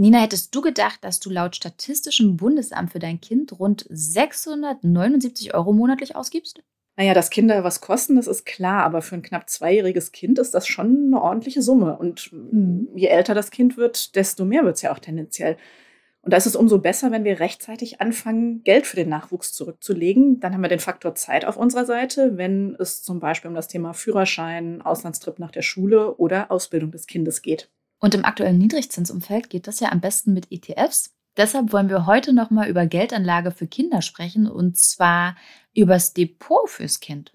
Nina, hättest du gedacht, dass du laut Statistischem Bundesamt für dein Kind rund 679 Euro monatlich ausgibst? Naja, dass Kinder was kosten, das ist klar, aber für ein knapp zweijähriges Kind ist das schon eine ordentliche Summe. Und mhm. je älter das Kind wird, desto mehr wird es ja auch tendenziell. Und da ist es umso besser, wenn wir rechtzeitig anfangen, Geld für den Nachwuchs zurückzulegen. Dann haben wir den Faktor Zeit auf unserer Seite, wenn es zum Beispiel um das Thema Führerschein, Auslandstrip nach der Schule oder Ausbildung des Kindes geht. Und im aktuellen Niedrigzinsumfeld geht das ja am besten mit ETFs. Deshalb wollen wir heute nochmal über Geldanlage für Kinder sprechen und zwar übers Depot fürs Kind.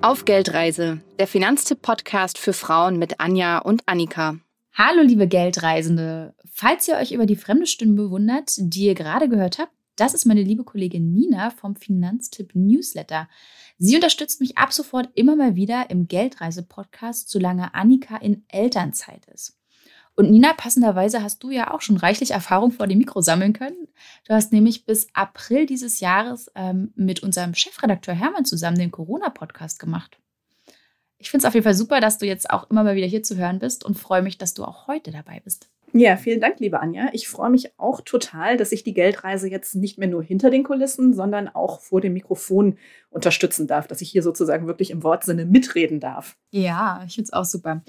Auf Geldreise, der Finanztipp-Podcast für Frauen mit Anja und Annika. Hallo, liebe Geldreisende. Falls ihr euch über die fremde Stimme bewundert, die ihr gerade gehört habt, das ist meine liebe Kollegin Nina vom Finanztipp Newsletter. Sie unterstützt mich ab sofort immer mal wieder im Geldreise-Podcast, solange Annika in Elternzeit ist. Und Nina, passenderweise hast du ja auch schon reichlich Erfahrung vor dem Mikro sammeln können. Du hast nämlich bis April dieses Jahres ähm, mit unserem Chefredakteur Hermann zusammen den Corona-Podcast gemacht. Ich finde es auf jeden Fall super, dass du jetzt auch immer mal wieder hier zu hören bist und freue mich, dass du auch heute dabei bist. Ja, vielen Dank, liebe Anja. Ich freue mich auch total, dass ich die Geldreise jetzt nicht mehr nur hinter den Kulissen, sondern auch vor dem Mikrofon unterstützen darf, dass ich hier sozusagen wirklich im Wortsinne mitreden darf. Ja, ich finde es auch super.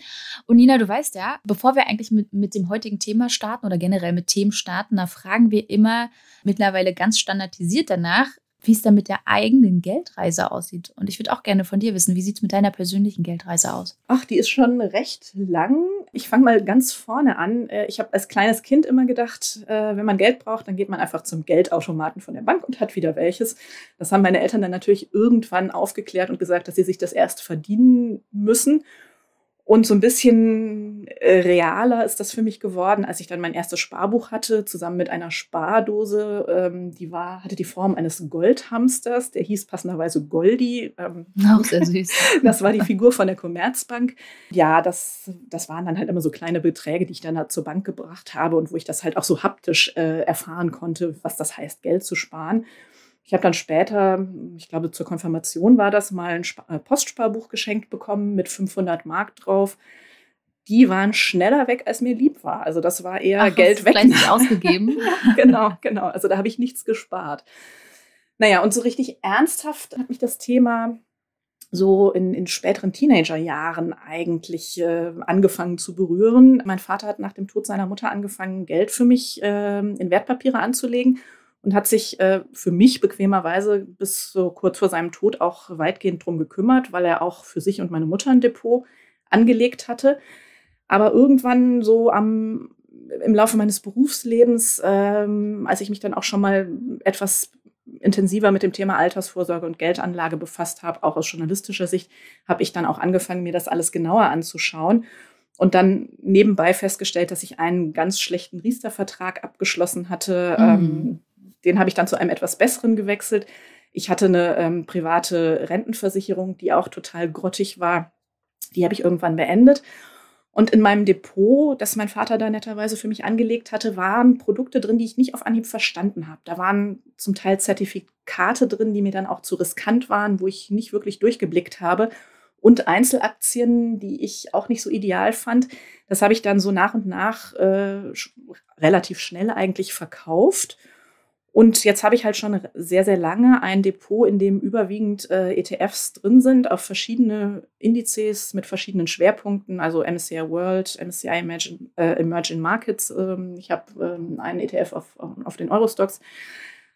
Und Nina, du weißt ja, bevor wir eigentlich mit, mit dem heutigen Thema starten oder generell mit Themen starten, da fragen wir immer mittlerweile ganz standardisiert danach, wie es dann mit der eigenen Geldreise aussieht. Und ich würde auch gerne von dir wissen, wie sieht es mit deiner persönlichen Geldreise aus? Ach, die ist schon recht lang. Ich fange mal ganz vorne an. Äh, ich habe als kleines Kind immer gedacht, äh, wenn man Geld braucht, dann geht man einfach zum Geldautomaten von der Bank und hat wieder welches. Das haben meine Eltern dann natürlich irgendwann aufgeklärt und gesagt, dass sie sich das erst verdienen müssen. Und so ein bisschen äh, realer ist das für mich geworden, als ich dann mein erstes Sparbuch hatte, zusammen mit einer Spardose. Ähm, die war, hatte die Form eines Goldhamsters, der hieß passenderweise Goldi. Ähm, Auch sehr süß. das war die Figur von der Commerzbank. Ja, das, das waren dann halt immer so kleine Beträge, die ich dann halt zur Bank gebracht habe und wo ich das halt auch so haptisch äh, erfahren konnte, was das heißt, Geld zu sparen. Ich habe dann später, ich glaube zur Konfirmation war das, mal ein äh, Postsparbuch geschenkt bekommen mit 500 Mark drauf. Die waren schneller weg, als mir lieb war. Also das war eher Ach, Geld weg. Nicht ausgegeben. genau, genau. Also da habe ich nichts gespart. Naja, und so richtig ernsthaft hat mich das Thema so in, in späteren Teenagerjahren eigentlich äh, angefangen zu berühren. Mein Vater hat nach dem Tod seiner Mutter angefangen, Geld für mich äh, in Wertpapiere anzulegen und hat sich äh, für mich bequemerweise bis so kurz vor seinem Tod auch weitgehend drum gekümmert, weil er auch für sich und meine Mutter ein Depot angelegt hatte. Aber irgendwann so am, im Laufe meines Berufslebens, ähm, als ich mich dann auch schon mal etwas intensiver mit dem Thema Altersvorsorge und Geldanlage befasst habe, auch aus journalistischer Sicht, habe ich dann auch angefangen, mir das alles genauer anzuschauen und dann nebenbei festgestellt, dass ich einen ganz schlechten Riester-Vertrag abgeschlossen hatte, mhm. ähm, den habe ich dann zu einem etwas besseren gewechselt. Ich hatte eine ähm, private Rentenversicherung, die auch total grottig war. Die habe ich irgendwann beendet. Und in meinem Depot, das mein Vater da netterweise für mich angelegt hatte, waren Produkte drin, die ich nicht auf Anhieb verstanden habe. Da waren zum Teil Zertifikate drin, die mir dann auch zu riskant waren, wo ich nicht wirklich durchgeblickt habe. Und Einzelaktien, die ich auch nicht so ideal fand. Das habe ich dann so nach und nach äh, relativ schnell eigentlich verkauft und jetzt habe ich halt schon sehr, sehr lange ein Depot, in dem überwiegend äh, ETFs drin sind, auf verschiedene Indizes mit verschiedenen Schwerpunkten, also MSCI World, MSCI Emerging, äh, Emerging Markets. Ähm, ich habe ähm, einen ETF auf, auf den Eurostocks.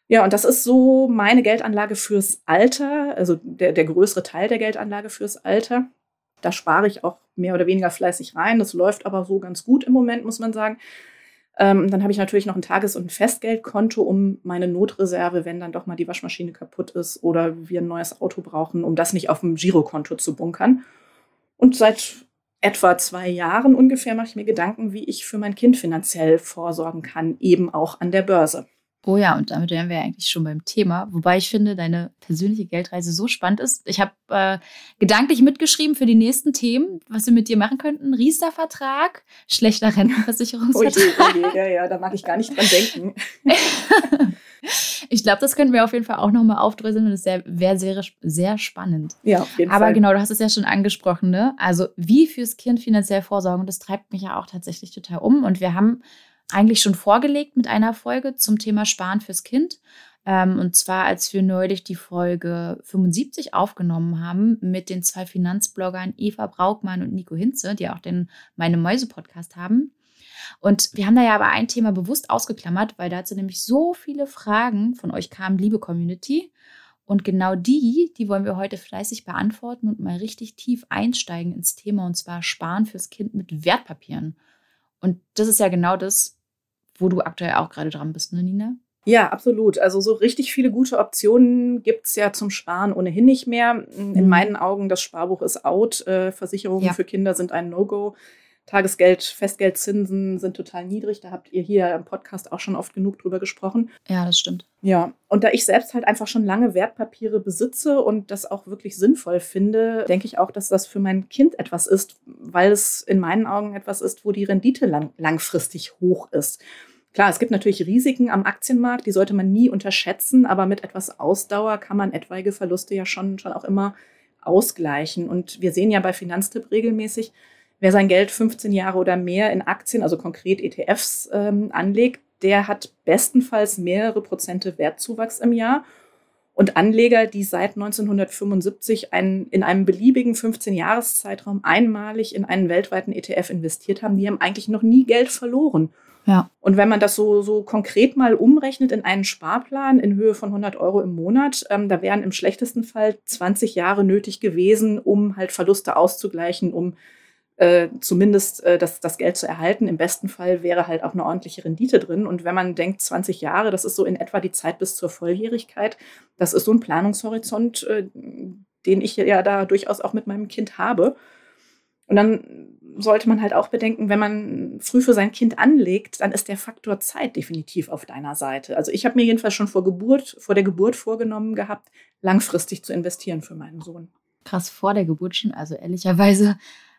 Ja, und das ist so meine Geldanlage fürs Alter, also der, der größere Teil der Geldanlage fürs Alter. Da spare ich auch mehr oder weniger fleißig rein. Das läuft aber so ganz gut im Moment, muss man sagen. Ähm, dann habe ich natürlich noch ein Tages- und ein Festgeldkonto, um meine Notreserve, wenn dann doch mal die Waschmaschine kaputt ist oder wir ein neues Auto brauchen, um das nicht auf dem Girokonto zu bunkern. Und seit etwa zwei Jahren ungefähr mache ich mir Gedanken, wie ich für mein Kind finanziell vorsorgen kann, eben auch an der Börse. Oh ja, und damit wären wir eigentlich schon beim Thema. Wobei ich finde, deine persönliche Geldreise so spannend ist. Ich habe äh, gedanklich mitgeschrieben für die nächsten Themen, was wir mit dir machen könnten. Riester-Vertrag, schlechter Rentenversicherungsvertrag. Oh je, oh je, ja, ja, da mag ich gar nicht dran denken. Ich glaube, das können wir auf jeden Fall auch nochmal aufdröseln und das wäre sehr, sehr spannend. Ja, auf jeden Aber Fall. genau, du hast es ja schon angesprochen, ne? Also wie fürs Kind finanziell vorsorgen, das treibt mich ja auch tatsächlich total um. Und wir haben eigentlich schon vorgelegt mit einer Folge zum Thema Sparen fürs Kind. Ähm, und zwar, als wir neulich die Folge 75 aufgenommen haben mit den zwei Finanzbloggern Eva Braukmann und Nico Hinze, die auch den Meine Mäuse-Podcast haben. Und wir haben da ja aber ein Thema bewusst ausgeklammert, weil dazu nämlich so viele Fragen von euch kamen, liebe Community. Und genau die, die wollen wir heute fleißig beantworten und mal richtig tief einsteigen ins Thema und zwar Sparen fürs Kind mit Wertpapieren. Und das ist ja genau das, wo du aktuell auch gerade dran bist, ne, Nina? Ja, absolut. Also so richtig viele gute Optionen gibt es ja zum Sparen ohnehin nicht mehr. In mhm. meinen Augen, das Sparbuch ist out. Äh, Versicherungen ja. für Kinder sind ein No-Go. Tagesgeld, Festgeldzinsen sind total niedrig. Da habt ihr hier im Podcast auch schon oft genug drüber gesprochen. Ja, das stimmt. Ja, und da ich selbst halt einfach schon lange Wertpapiere besitze und das auch wirklich sinnvoll finde, denke ich auch, dass das für mein Kind etwas ist, weil es in meinen Augen etwas ist, wo die Rendite lang langfristig hoch ist. Klar, es gibt natürlich Risiken am Aktienmarkt, die sollte man nie unterschätzen, aber mit etwas Ausdauer kann man etwaige Verluste ja schon, schon auch immer ausgleichen. Und wir sehen ja bei Finanztipp regelmäßig, wer sein Geld 15 Jahre oder mehr in Aktien, also konkret ETFs, ähm, anlegt, der hat bestenfalls mehrere Prozente Wertzuwachs im Jahr. Und Anleger, die seit 1975 einen, in einem beliebigen 15-Jahres-Zeitraum einmalig in einen weltweiten ETF investiert haben, die haben eigentlich noch nie Geld verloren. Ja. Und wenn man das so, so konkret mal umrechnet in einen Sparplan in Höhe von 100 Euro im Monat, ähm, da wären im schlechtesten Fall 20 Jahre nötig gewesen, um halt Verluste auszugleichen, um äh, zumindest äh, das, das Geld zu erhalten. Im besten Fall wäre halt auch eine ordentliche Rendite drin. Und wenn man denkt, 20 Jahre, das ist so in etwa die Zeit bis zur Volljährigkeit, das ist so ein Planungshorizont, äh, den ich ja da durchaus auch mit meinem Kind habe. Und dann sollte man halt auch bedenken, wenn man früh für sein Kind anlegt, dann ist der Faktor Zeit definitiv auf deiner Seite. Also ich habe mir jedenfalls schon vor Geburt, vor der Geburt vorgenommen gehabt, langfristig zu investieren für meinen Sohn. Krass, vor der Geburt schon. Also ehrlicherweise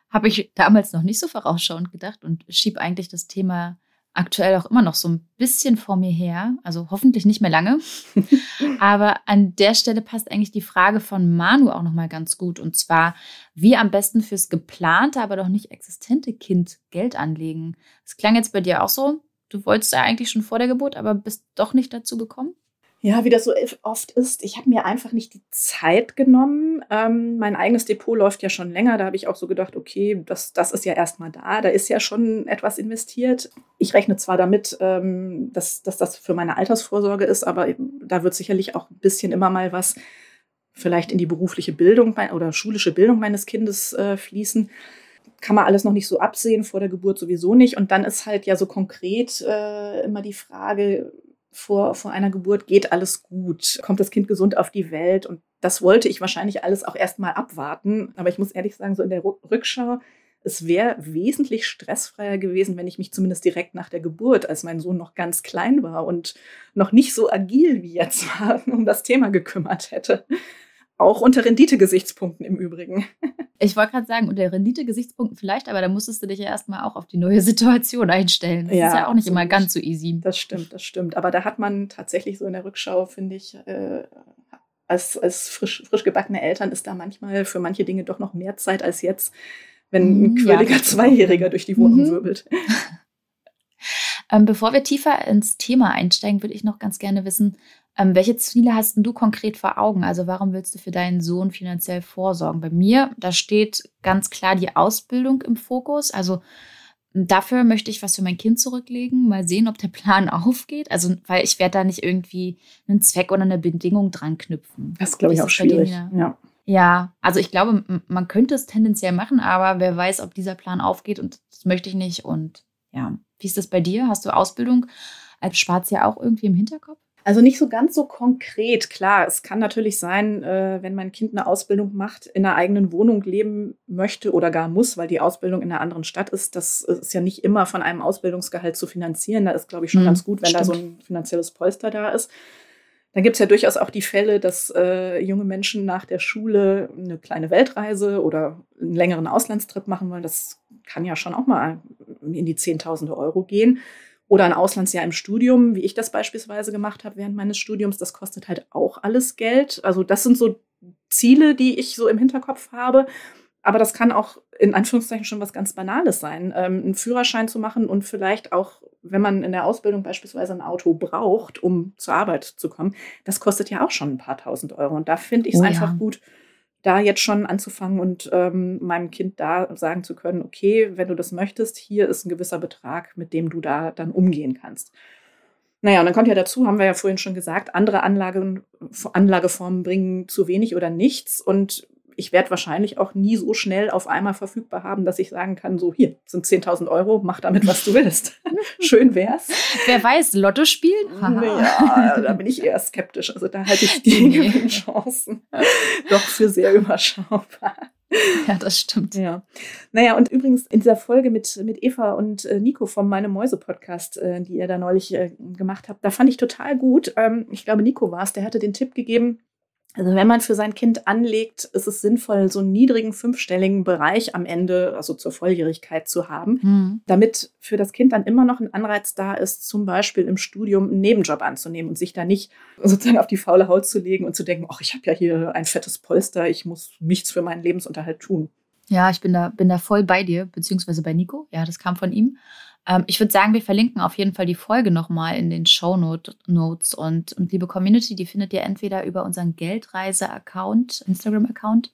habe ich damals noch nicht so vorausschauend gedacht und schieb eigentlich das Thema aktuell auch immer noch so ein bisschen vor mir her. Also hoffentlich nicht mehr lange. Aber an der Stelle passt eigentlich die Frage von Manu auch noch mal ganz gut. Und zwar, wie am besten fürs geplante, aber doch nicht existente Kind Geld anlegen. Das klang jetzt bei dir auch so. Du wolltest ja eigentlich schon vor der Geburt, aber bist doch nicht dazu gekommen? Ja, wie das so oft ist, ich habe mir einfach nicht die Zeit genommen. Ähm, mein eigenes Depot läuft ja schon länger. Da habe ich auch so gedacht, okay, das, das ist ja erstmal da. Da ist ja schon etwas investiert. Ich rechne zwar damit, ähm, dass, dass das für meine Altersvorsorge ist, aber da wird sicherlich auch ein bisschen immer mal was vielleicht in die berufliche Bildung oder schulische Bildung meines Kindes äh, fließen kann man alles noch nicht so absehen, vor der Geburt sowieso nicht. Und dann ist halt ja so konkret äh, immer die Frage, vor, vor einer Geburt geht alles gut, kommt das Kind gesund auf die Welt. Und das wollte ich wahrscheinlich alles auch erstmal abwarten. Aber ich muss ehrlich sagen, so in der Rückschau, es wäre wesentlich stressfreier gewesen, wenn ich mich zumindest direkt nach der Geburt, als mein Sohn noch ganz klein war und noch nicht so agil wie jetzt war, um das Thema gekümmert hätte. Auch unter Rendite-Gesichtspunkten im Übrigen. Ich wollte gerade sagen, unter Rendite-Gesichtspunkten vielleicht, aber da musstest du dich ja erstmal auch auf die neue Situation einstellen. Das ja, ist ja auch nicht immer ganz so easy. Das stimmt, das stimmt. Aber da hat man tatsächlich so in der Rückschau, finde ich, äh, als, als frisch, frisch gebackene Eltern ist da manchmal für manche Dinge doch noch mehr Zeit als jetzt, wenn ein mhm, quirliger ja. Zweijähriger durch die Wohnung mhm. wirbelt. Ähm, bevor wir tiefer ins Thema einsteigen, würde ich noch ganz gerne wissen, ähm, welche Ziele hast du konkret vor Augen? Also warum willst du für deinen Sohn finanziell vorsorgen? Bei mir, da steht ganz klar die Ausbildung im Fokus. Also dafür möchte ich was für mein Kind zurücklegen, mal sehen, ob der Plan aufgeht. Also, weil ich werde da nicht irgendwie einen Zweck oder eine Bedingung dran knüpfen. Das glaube ich, auch schwierig. Ja. ja, also ich glaube, man könnte es tendenziell machen, aber wer weiß, ob dieser Plan aufgeht und das möchte ich nicht. Und ja, wie ist das bei dir? Hast du Ausbildung als Spazier auch irgendwie im Hinterkopf? Also nicht so ganz so konkret. Klar, es kann natürlich sein, äh, wenn mein Kind eine Ausbildung macht, in einer eigenen Wohnung leben möchte oder gar muss, weil die Ausbildung in einer anderen Stadt ist. Das ist ja nicht immer von einem Ausbildungsgehalt zu finanzieren. Da ist, glaube ich, schon mhm, ganz gut, wenn stimmt. da so ein finanzielles Polster da ist. Dann gibt es ja durchaus auch die Fälle, dass äh, junge Menschen nach der Schule eine kleine Weltreise oder einen längeren Auslandstrip machen wollen. Das kann ja schon auch mal in die Zehntausende Euro gehen. Oder ein Auslandsjahr im Studium, wie ich das beispielsweise gemacht habe während meines Studiums, das kostet halt auch alles Geld. Also das sind so Ziele, die ich so im Hinterkopf habe. Aber das kann auch in Anführungszeichen schon was ganz Banales sein. Ähm, einen Führerschein zu machen und vielleicht auch, wenn man in der Ausbildung beispielsweise ein Auto braucht, um zur Arbeit zu kommen, das kostet ja auch schon ein paar tausend Euro. Und da finde ich es oh, einfach ja. gut, da jetzt schon anzufangen und ähm, meinem Kind da sagen zu können, okay, wenn du das möchtest, hier ist ein gewisser Betrag, mit dem du da dann umgehen kannst. Naja, und dann kommt ja dazu, haben wir ja vorhin schon gesagt, andere Anlagen, Anlageformen bringen zu wenig oder nichts. Und ich werde wahrscheinlich auch nie so schnell auf einmal verfügbar haben, dass ich sagen kann, so hier sind 10.000 Euro, mach damit, was du willst. Schön wär's. Wer weiß, Lotto spielen? Ja, da bin ich eher skeptisch. Also da halte ich die nee. Chancen doch für sehr überschaubar. Ja, das stimmt. Ja. Naja, und übrigens in dieser Folge mit, mit Eva und äh, Nico vom Meine Mäuse Podcast, äh, die ihr da neulich äh, gemacht habt, da fand ich total gut. Ähm, ich glaube, Nico war es, der hatte den Tipp gegeben, also wenn man für sein Kind anlegt, ist es sinnvoll, so einen niedrigen fünfstelligen Bereich am Ende, also zur Volljährigkeit zu haben, mhm. damit für das Kind dann immer noch ein Anreiz da ist, zum Beispiel im Studium einen Nebenjob anzunehmen und sich da nicht sozusagen auf die faule Haut zu legen und zu denken, ach, ich habe ja hier ein fettes Polster, ich muss nichts für meinen Lebensunterhalt tun. Ja, ich bin da, bin da voll bei dir, beziehungsweise bei Nico. Ja, das kam von ihm. Ähm, ich würde sagen, wir verlinken auf jeden Fall die Folge nochmal in den Show Notes. Und, und liebe Community, die findet ihr entweder über unseren Geldreise-Account, Instagram-Account,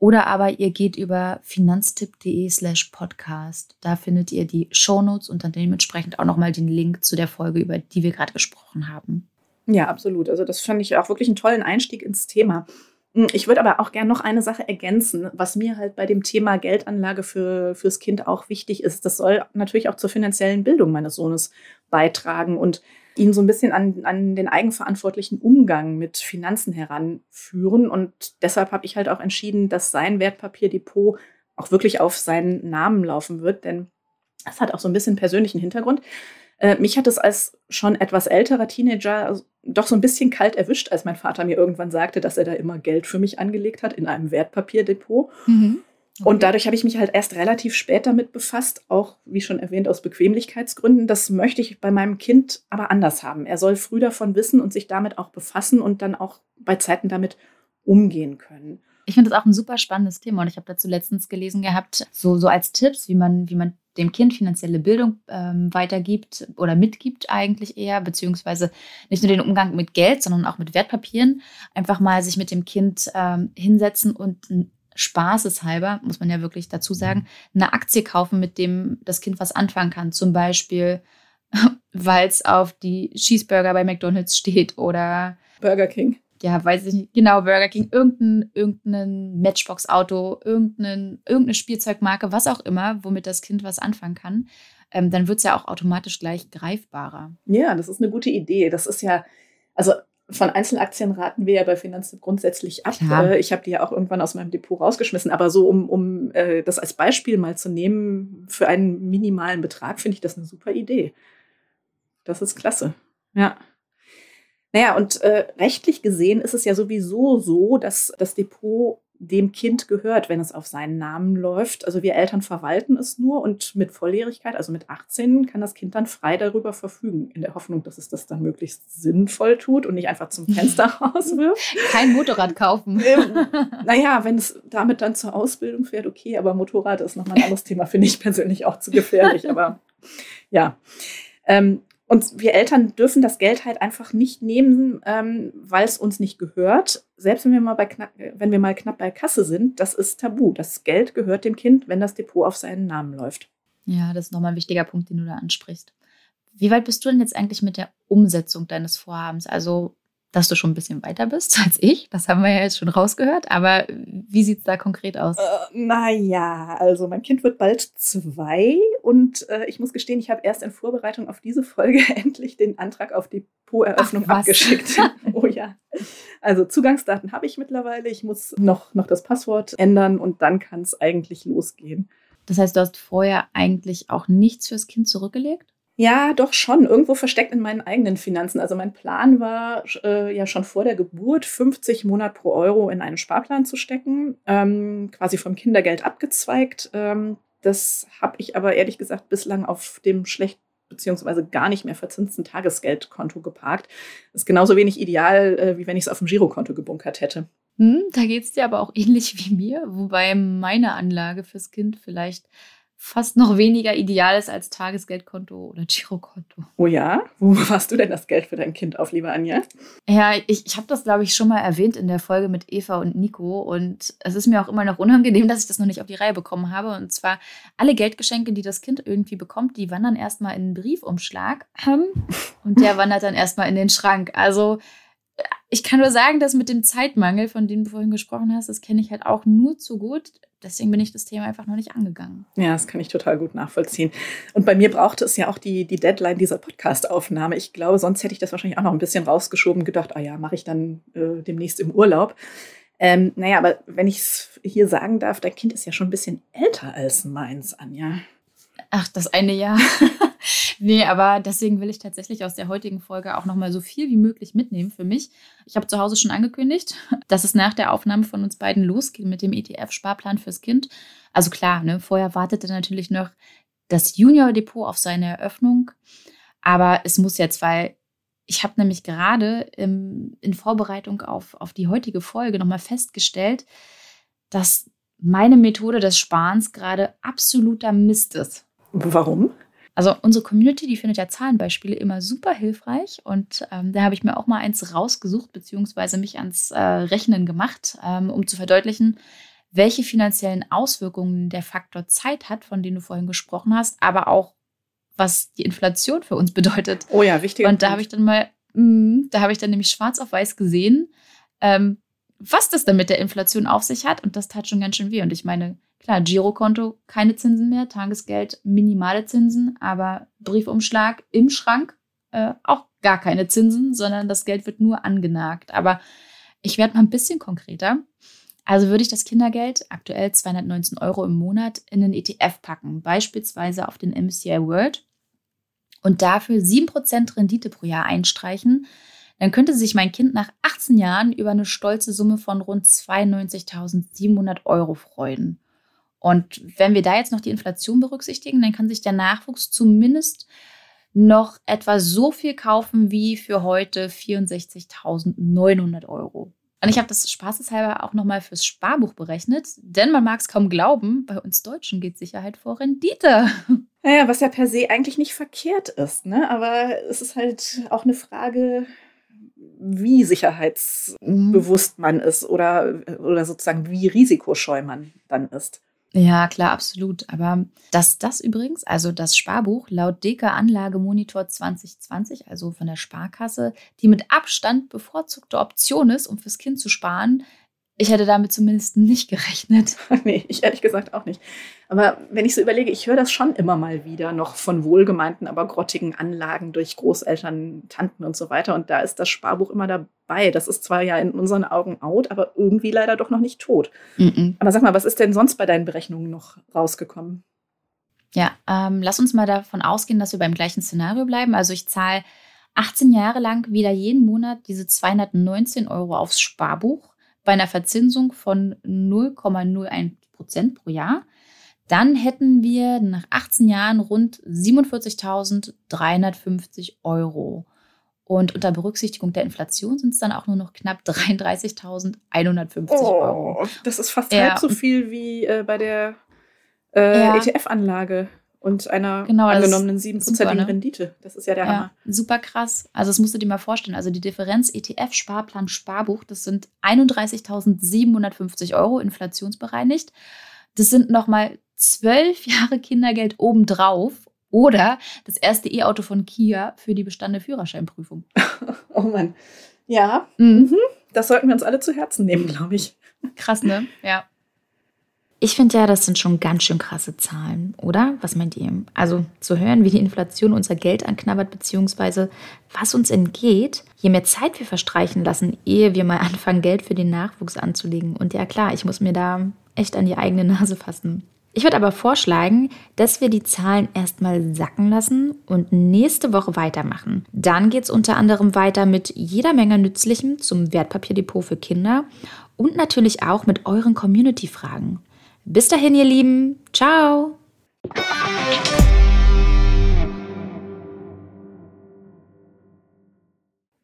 oder aber ihr geht über finanztipp.de slash podcast. Da findet ihr die Show Notes und dann dementsprechend auch nochmal den Link zu der Folge, über die wir gerade gesprochen haben. Ja, absolut. Also das fand ich auch wirklich einen tollen Einstieg ins Thema. Hm, ich würde aber auch gerne noch eine Sache ergänzen, was mir halt bei dem Thema Geldanlage für, fürs Kind auch wichtig ist. Das soll natürlich auch zur finanziellen Bildung meines Sohnes beitragen und ihn so ein bisschen an, an den eigenverantwortlichen Umgang mit Finanzen heranführen. Und deshalb habe ich halt auch entschieden, dass sein Wertpapierdepot auch wirklich auf seinen Namen laufen wird, denn das hat auch so ein bisschen persönlichen Hintergrund. Äh, mich hat es als schon etwas älterer Teenager doch so ein bisschen kalt erwischt, als mein Vater mir irgendwann sagte, dass er da immer Geld für mich angelegt hat in einem Wertpapierdepot. Mhm. Okay. Und dadurch habe ich mich halt erst relativ spät damit befasst, auch wie schon erwähnt aus Bequemlichkeitsgründen. Das möchte ich bei meinem Kind aber anders haben. Er soll früh davon wissen und sich damit auch befassen und dann auch bei Zeiten damit umgehen können. Ich finde das auch ein super spannendes Thema und ich habe dazu letztens gelesen gehabt, so, so als Tipps, wie man, wie man dem Kind finanzielle Bildung ähm, weitergibt oder mitgibt eigentlich eher, beziehungsweise nicht nur den Umgang mit Geld, sondern auch mit Wertpapieren. Einfach mal sich mit dem Kind ähm, hinsetzen und spaßeshalber, muss man ja wirklich dazu sagen, eine Aktie kaufen, mit dem das Kind was anfangen kann. Zum Beispiel, weil es auf die Cheeseburger bei McDonalds steht oder Burger King ja, weiß ich nicht, genau, Burger King, irgendein, irgendein Matchbox-Auto, irgendein, irgendeine Spielzeugmarke, was auch immer, womit das Kind was anfangen kann, ähm, dann wird es ja auch automatisch gleich greifbarer. Ja, das ist eine gute Idee. Das ist ja, also von Einzelaktien raten wir ja bei Finanzen grundsätzlich ab. Klar. Äh, ich habe die ja auch irgendwann aus meinem Depot rausgeschmissen. Aber so, um, um äh, das als Beispiel mal zu nehmen, für einen minimalen Betrag, finde ich das eine super Idee. Das ist klasse. Ja. Naja, und äh, rechtlich gesehen ist es ja sowieso so, dass das Depot dem Kind gehört, wenn es auf seinen Namen läuft. Also wir Eltern verwalten es nur und mit Volljährigkeit, also mit 18, kann das Kind dann frei darüber verfügen, in der Hoffnung, dass es das dann möglichst sinnvoll tut und nicht einfach zum Fenster rauswirft. Kein Motorrad kaufen. Ähm, naja, wenn es damit dann zur Ausbildung fährt, okay, aber Motorrad ist nochmal ein anderes Thema, finde ich persönlich auch zu gefährlich. Aber ja. Ähm, und wir Eltern dürfen das Geld halt einfach nicht nehmen, ähm, weil es uns nicht gehört. Selbst wenn wir, mal bei knapp, wenn wir mal knapp bei Kasse sind, das ist tabu. Das Geld gehört dem Kind, wenn das Depot auf seinen Namen läuft. Ja, das ist nochmal ein wichtiger Punkt, den du da ansprichst. Wie weit bist du denn jetzt eigentlich mit der Umsetzung deines Vorhabens? Also dass du schon ein bisschen weiter bist als ich. Das haben wir ja jetzt schon rausgehört. Aber wie sieht es da konkret aus? Äh, naja, also mein Kind wird bald zwei und äh, ich muss gestehen, ich habe erst in Vorbereitung auf diese Folge endlich den Antrag auf Depoteröffnung abgeschickt. oh ja. Also Zugangsdaten habe ich mittlerweile. Ich muss noch, noch das Passwort ändern und dann kann es eigentlich losgehen. Das heißt, du hast vorher eigentlich auch nichts fürs Kind zurückgelegt? Ja, doch schon. Irgendwo versteckt in meinen eigenen Finanzen. Also mein Plan war äh, ja schon vor der Geburt, 50 Monat pro Euro in einen Sparplan zu stecken, ähm, quasi vom Kindergeld abgezweigt. Ähm, das habe ich aber ehrlich gesagt bislang auf dem schlecht beziehungsweise gar nicht mehr verzinsten Tagesgeldkonto geparkt. Ist genauso wenig ideal, äh, wie wenn ich es auf dem Girokonto gebunkert hätte. Hm, da geht es dir aber auch ähnlich wie mir, wobei meine Anlage fürs Kind vielleicht fast noch weniger ideal ist als Tagesgeldkonto oder Girokonto. Oh ja? Wo hast du denn das Geld für dein Kind auf, liebe Anja? Ja, ich, ich habe das, glaube ich, schon mal erwähnt in der Folge mit Eva und Nico. Und es ist mir auch immer noch unangenehm, dass ich das noch nicht auf die Reihe bekommen habe. Und zwar alle Geldgeschenke, die das Kind irgendwie bekommt, die wandern erstmal in einen Briefumschlag. Und der wandert dann erstmal in den Schrank. Also ich kann nur sagen, dass mit dem Zeitmangel, von dem du vorhin gesprochen hast, das kenne ich halt auch nur zu gut. Deswegen bin ich das Thema einfach noch nicht angegangen. Ja, das kann ich total gut nachvollziehen. Und bei mir brauchte es ja auch die, die Deadline dieser Podcast-Aufnahme. Ich glaube, sonst hätte ich das wahrscheinlich auch noch ein bisschen rausgeschoben, gedacht, ah ja, mache ich dann äh, demnächst im Urlaub. Ähm, naja, aber wenn ich es hier sagen darf, dein Kind ist ja schon ein bisschen älter als meins, Anja. Ach, das eine Jahr. nee, aber deswegen will ich tatsächlich aus der heutigen Folge auch nochmal so viel wie möglich mitnehmen für mich. Ich habe zu Hause schon angekündigt, dass es nach der Aufnahme von uns beiden losgeht mit dem ETF-Sparplan fürs Kind. Also klar, ne, vorher wartete natürlich noch das Junior-Depot auf seine Eröffnung. Aber es muss jetzt, weil ich habe nämlich gerade in Vorbereitung auf, auf die heutige Folge nochmal festgestellt, dass meine Methode des Sparens gerade absoluter Mist ist. Warum? Also unsere Community, die findet ja Zahlenbeispiele immer super hilfreich und ähm, da habe ich mir auch mal eins rausgesucht, beziehungsweise mich ans äh, Rechnen gemacht, ähm, um zu verdeutlichen, welche finanziellen Auswirkungen der Faktor Zeit hat, von dem du vorhin gesprochen hast, aber auch, was die Inflation für uns bedeutet. Oh ja, wichtig. Und da habe ich dann mal, mh, da habe ich dann nämlich schwarz auf weiß gesehen, ähm, was das dann mit der Inflation auf sich hat und das tat schon ganz schön weh. Und ich meine, Klar, Girokonto keine Zinsen mehr, Tagesgeld minimale Zinsen, aber Briefumschlag im Schrank äh, auch gar keine Zinsen, sondern das Geld wird nur angenagt. Aber ich werde mal ein bisschen konkreter. Also würde ich das Kindergeld, aktuell 219 Euro im Monat, in einen ETF packen, beispielsweise auf den MSCI World und dafür 7% Rendite pro Jahr einstreichen, dann könnte sich mein Kind nach 18 Jahren über eine stolze Summe von rund 92.700 Euro freuen. Und wenn wir da jetzt noch die Inflation berücksichtigen, dann kann sich der Nachwuchs zumindest noch etwa so viel kaufen wie für heute 64.900 Euro. Und ich habe das spaßeshalber auch nochmal fürs Sparbuch berechnet, denn man mag es kaum glauben, bei uns Deutschen geht Sicherheit vor Rendite. Naja, was ja per se eigentlich nicht verkehrt ist, ne? aber es ist halt auch eine Frage, wie sicherheitsbewusst man ist oder, oder sozusagen wie risikoscheu man dann ist. Ja, klar, absolut. Aber dass das übrigens, also das Sparbuch laut Deka Anlagemonitor 2020, also von der Sparkasse, die mit Abstand bevorzugte Option ist, um fürs Kind zu sparen, ich hätte damit zumindest nicht gerechnet. nee, ich ehrlich gesagt auch nicht. Aber wenn ich so überlege, ich höre das schon immer mal wieder noch von wohlgemeinten, aber grottigen Anlagen durch Großeltern, Tanten und so weiter. Und da ist das Sparbuch immer dabei. Das ist zwar ja in unseren Augen out, aber irgendwie leider doch noch nicht tot. Mm -mm. Aber sag mal, was ist denn sonst bei deinen Berechnungen noch rausgekommen? Ja, ähm, lass uns mal davon ausgehen, dass wir beim gleichen Szenario bleiben. Also ich zahle 18 Jahre lang wieder jeden Monat diese 219 Euro aufs Sparbuch bei einer Verzinsung von 0,01 Prozent pro Jahr, dann hätten wir nach 18 Jahren rund 47.350 Euro. Und unter Berücksichtigung der Inflation sind es dann auch nur noch knapp 33.150 oh, Euro. Das ist fast ja. halb so viel wie äh, bei der äh, ja. ETF-Anlage und einer genau, angenommenen 7%igen ne? Rendite. Das ist ja der ja, Hammer. Super krass. Also das musst du dir mal vorstellen. Also die Differenz ETF, Sparplan, Sparbuch, das sind 31.750 Euro inflationsbereinigt. Das sind nochmal zwölf Jahre Kindergeld obendrauf oder das erste E-Auto von Kia für die bestandene Führerscheinprüfung. oh Mann. Ja, mhm. mhm. das sollten wir uns alle zu Herzen nehmen, glaube ich. Krass, ne? Ja. Ich finde ja, das sind schon ganz schön krasse Zahlen, oder? Was meint ihr? Also zu hören, wie die Inflation unser Geld anknabbert, beziehungsweise was uns entgeht, je mehr Zeit wir verstreichen lassen, ehe wir mal anfangen, Geld für den Nachwuchs anzulegen. Und ja klar, ich muss mir da echt an die eigene Nase fassen. Ich würde aber vorschlagen, dass wir die Zahlen erstmal sacken lassen und nächste Woche weitermachen. Dann geht es unter anderem weiter mit jeder Menge Nützlichem zum Wertpapierdepot für Kinder und natürlich auch mit euren Community-Fragen. Bis dahin, ihr Lieben. Ciao.